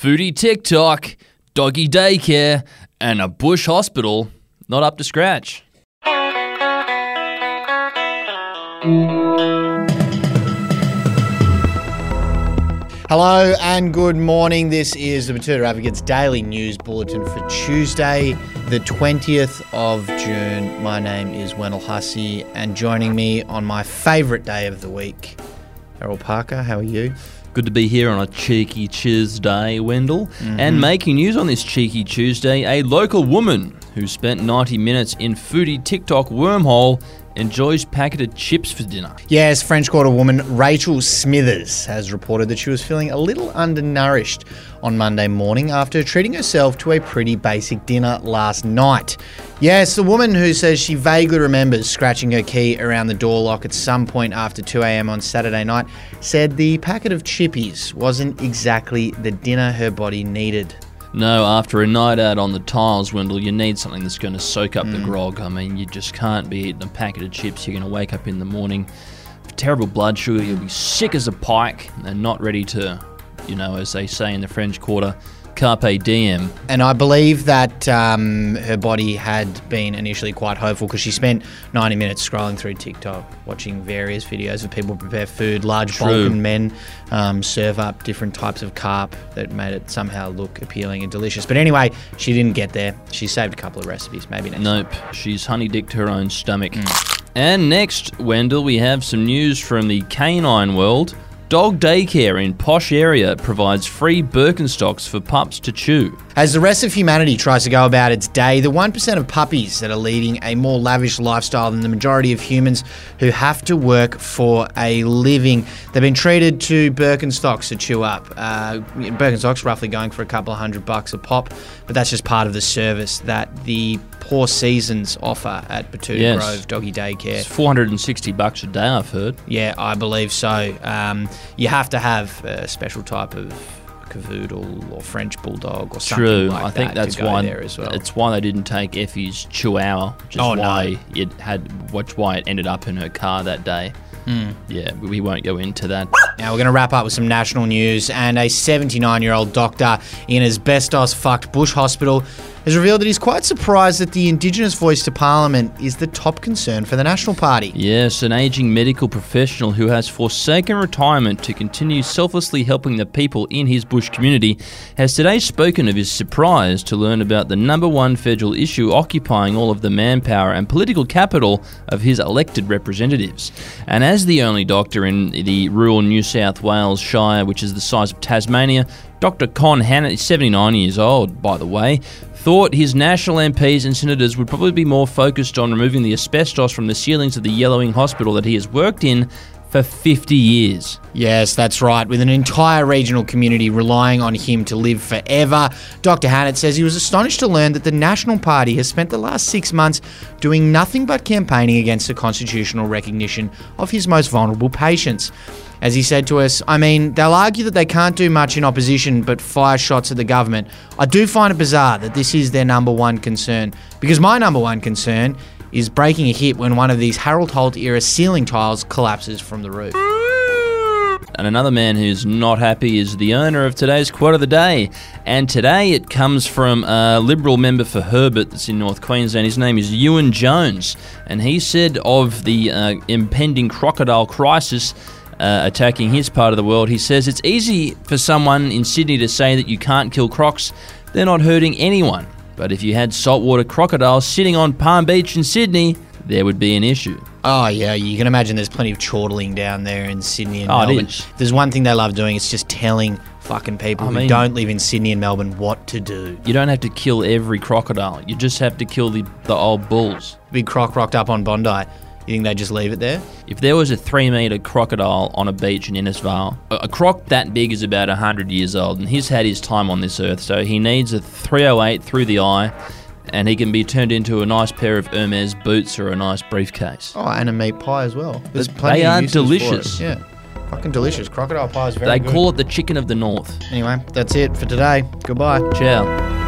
foodie TikTok, doggy daycare, and a bush hospital not up to scratch. Hello and good morning. This is the Betoota Advocates Daily News Bulletin for Tuesday, the 20th of June. My name is Wendall Hussey, and joining me on my favourite day of the week, Errol Parker. How are you? Good to be here on a cheeky Tuesday, Wendall. Mm-hmm. And making news on this cheeky Tuesday, a local woman who spent 90 minutes in foodie TikTok wormhole enjoys packeted chips for dinner. Yes, French Quarter woman Rachel Smithers has reported that she was feeling a little undernourished on Monday morning after treating herself to a pretty basic dinner last night. Yes, the woman who says she vaguely remembers scratching her key around the door lock at some point after 2am on Saturday night said the packet of chippies wasn't exactly the dinner her body needed. No, after a night out on the tiles, Wendall, you need something that's going to soak up the hmm. grog. I mean, you just can't be eating a packet of chips. You're going to wake up in the morning with terrible blood sugar. You'll be sick as a pike and not ready to, you know, as they say in the French Quarter, carpe diem. And I believe that um, her body had been initially quite hopeful because she spent 90 minutes scrolling through TikTok, watching various videos of people prepare food. Large True. Balkan men um, serve up different types of carp that made it somehow look appealing and delicious. But anyway, she didn't get there. She saved a couple of recipes, maybe next Nope, she's honey dicked her own stomach. And next, Wendall, we have some news from the canine world. Dog daycare in posh area provides free Birkenstocks for pups to chew. As the rest of humanity tries to go about its day, the 1% of puppies that are leading a more lavish lifestyle than the majority of humans who have to work for a living. They've been treated to Birkenstocks to chew up. Uh, Birkenstocks roughly going for a couple of hundred bucks a pop, but that's just part of the service that the Poor Seasons offer at Betoota Yes. Grove Doggy Daycare. It's 460 bucks a day, I've heard. Yeah, I believe so. Um, you have to have a special type of cavoodle or French bulldog or something True, like I think that that's why there as well. it's why they didn't take Effie's Chihuahua, which is Oh, no. it had, which why it ended up in her car that day. Hmm. Yeah, we we won't go into that. Now we're going to wrap up with some national news. And a 79 year old doctor in asbestos fucked Bush Hospital has revealed that he's quite surprised that the Indigenous voice to Parliament is the top concern for the National Party. Yes, an aging medical professional who has forsaken retirement to continue selflessly helping the people in his bush community has today spoken of his surprise to learn about the number one federal issue occupying all of the manpower and political capital of his elected representatives. And as the only doctor in the rural New South Wales Shire, which is the size of Tasmania, Dr. Con Hannah, 79 years old, by the way, thought his national MPs and senators would probably be more focused on removing the asbestos from the ceilings of the Yellowing Hospital that he has worked in for 50 years. Yes, that's right. With an entire regional community relying on him to live forever, Dr. Hannett says he was astonished to learn that the National Party has spent the last six months doing nothing but campaigning against the constitutional recognition of his most vulnerable patients. As he said to us, I mean, they'll argue that they can't do much in opposition but fire shots at the government. I do find it bizarre that this is their number one concern, because my number one concern is breaking a hip when one of these Harold Holt era ceiling tiles collapses from the roof. And another man who's not happy is the owner of today's quote of the day. And today it comes from a Liberal member for Herbert that's in North Queensland. His name is Ewen Jones. And he said of the uh, impending crocodile crisis uh, attacking his part of the world, he says it's easy for someone in Sydney to say that you can't kill crocs, they're not hurting anyone. But if you had saltwater crocodiles sitting on Palm Beach in Sydney, there would be an issue. Oh yeah, you can imagine there's plenty of chortling down there in Sydney and Oh, it Melbourne. There's one thing they love doing. It's just telling fucking people I who mean- don't live in Sydney and Melbourne what to do. You don't have to kill every crocodile. You just have to kill the, the old bulls. Big croc rocked up on Bondi. You think they just leave it there? If there was a three meter crocodile on a beach in Innisfail, a, croc that big is about 100 years old, and he's had his time on this earth, so he needs a 308 through the eye, and he can be turned into a nice pair of Hermes boots or a nice briefcase. Oh, and a meat pie as well. There's But plenty they of are uses for it. delicious. Yeah, fucking delicious. Crocodile pie is very good. They good. call it the chicken of the north. Anyway, that's it for today. Goodbye. Ciao.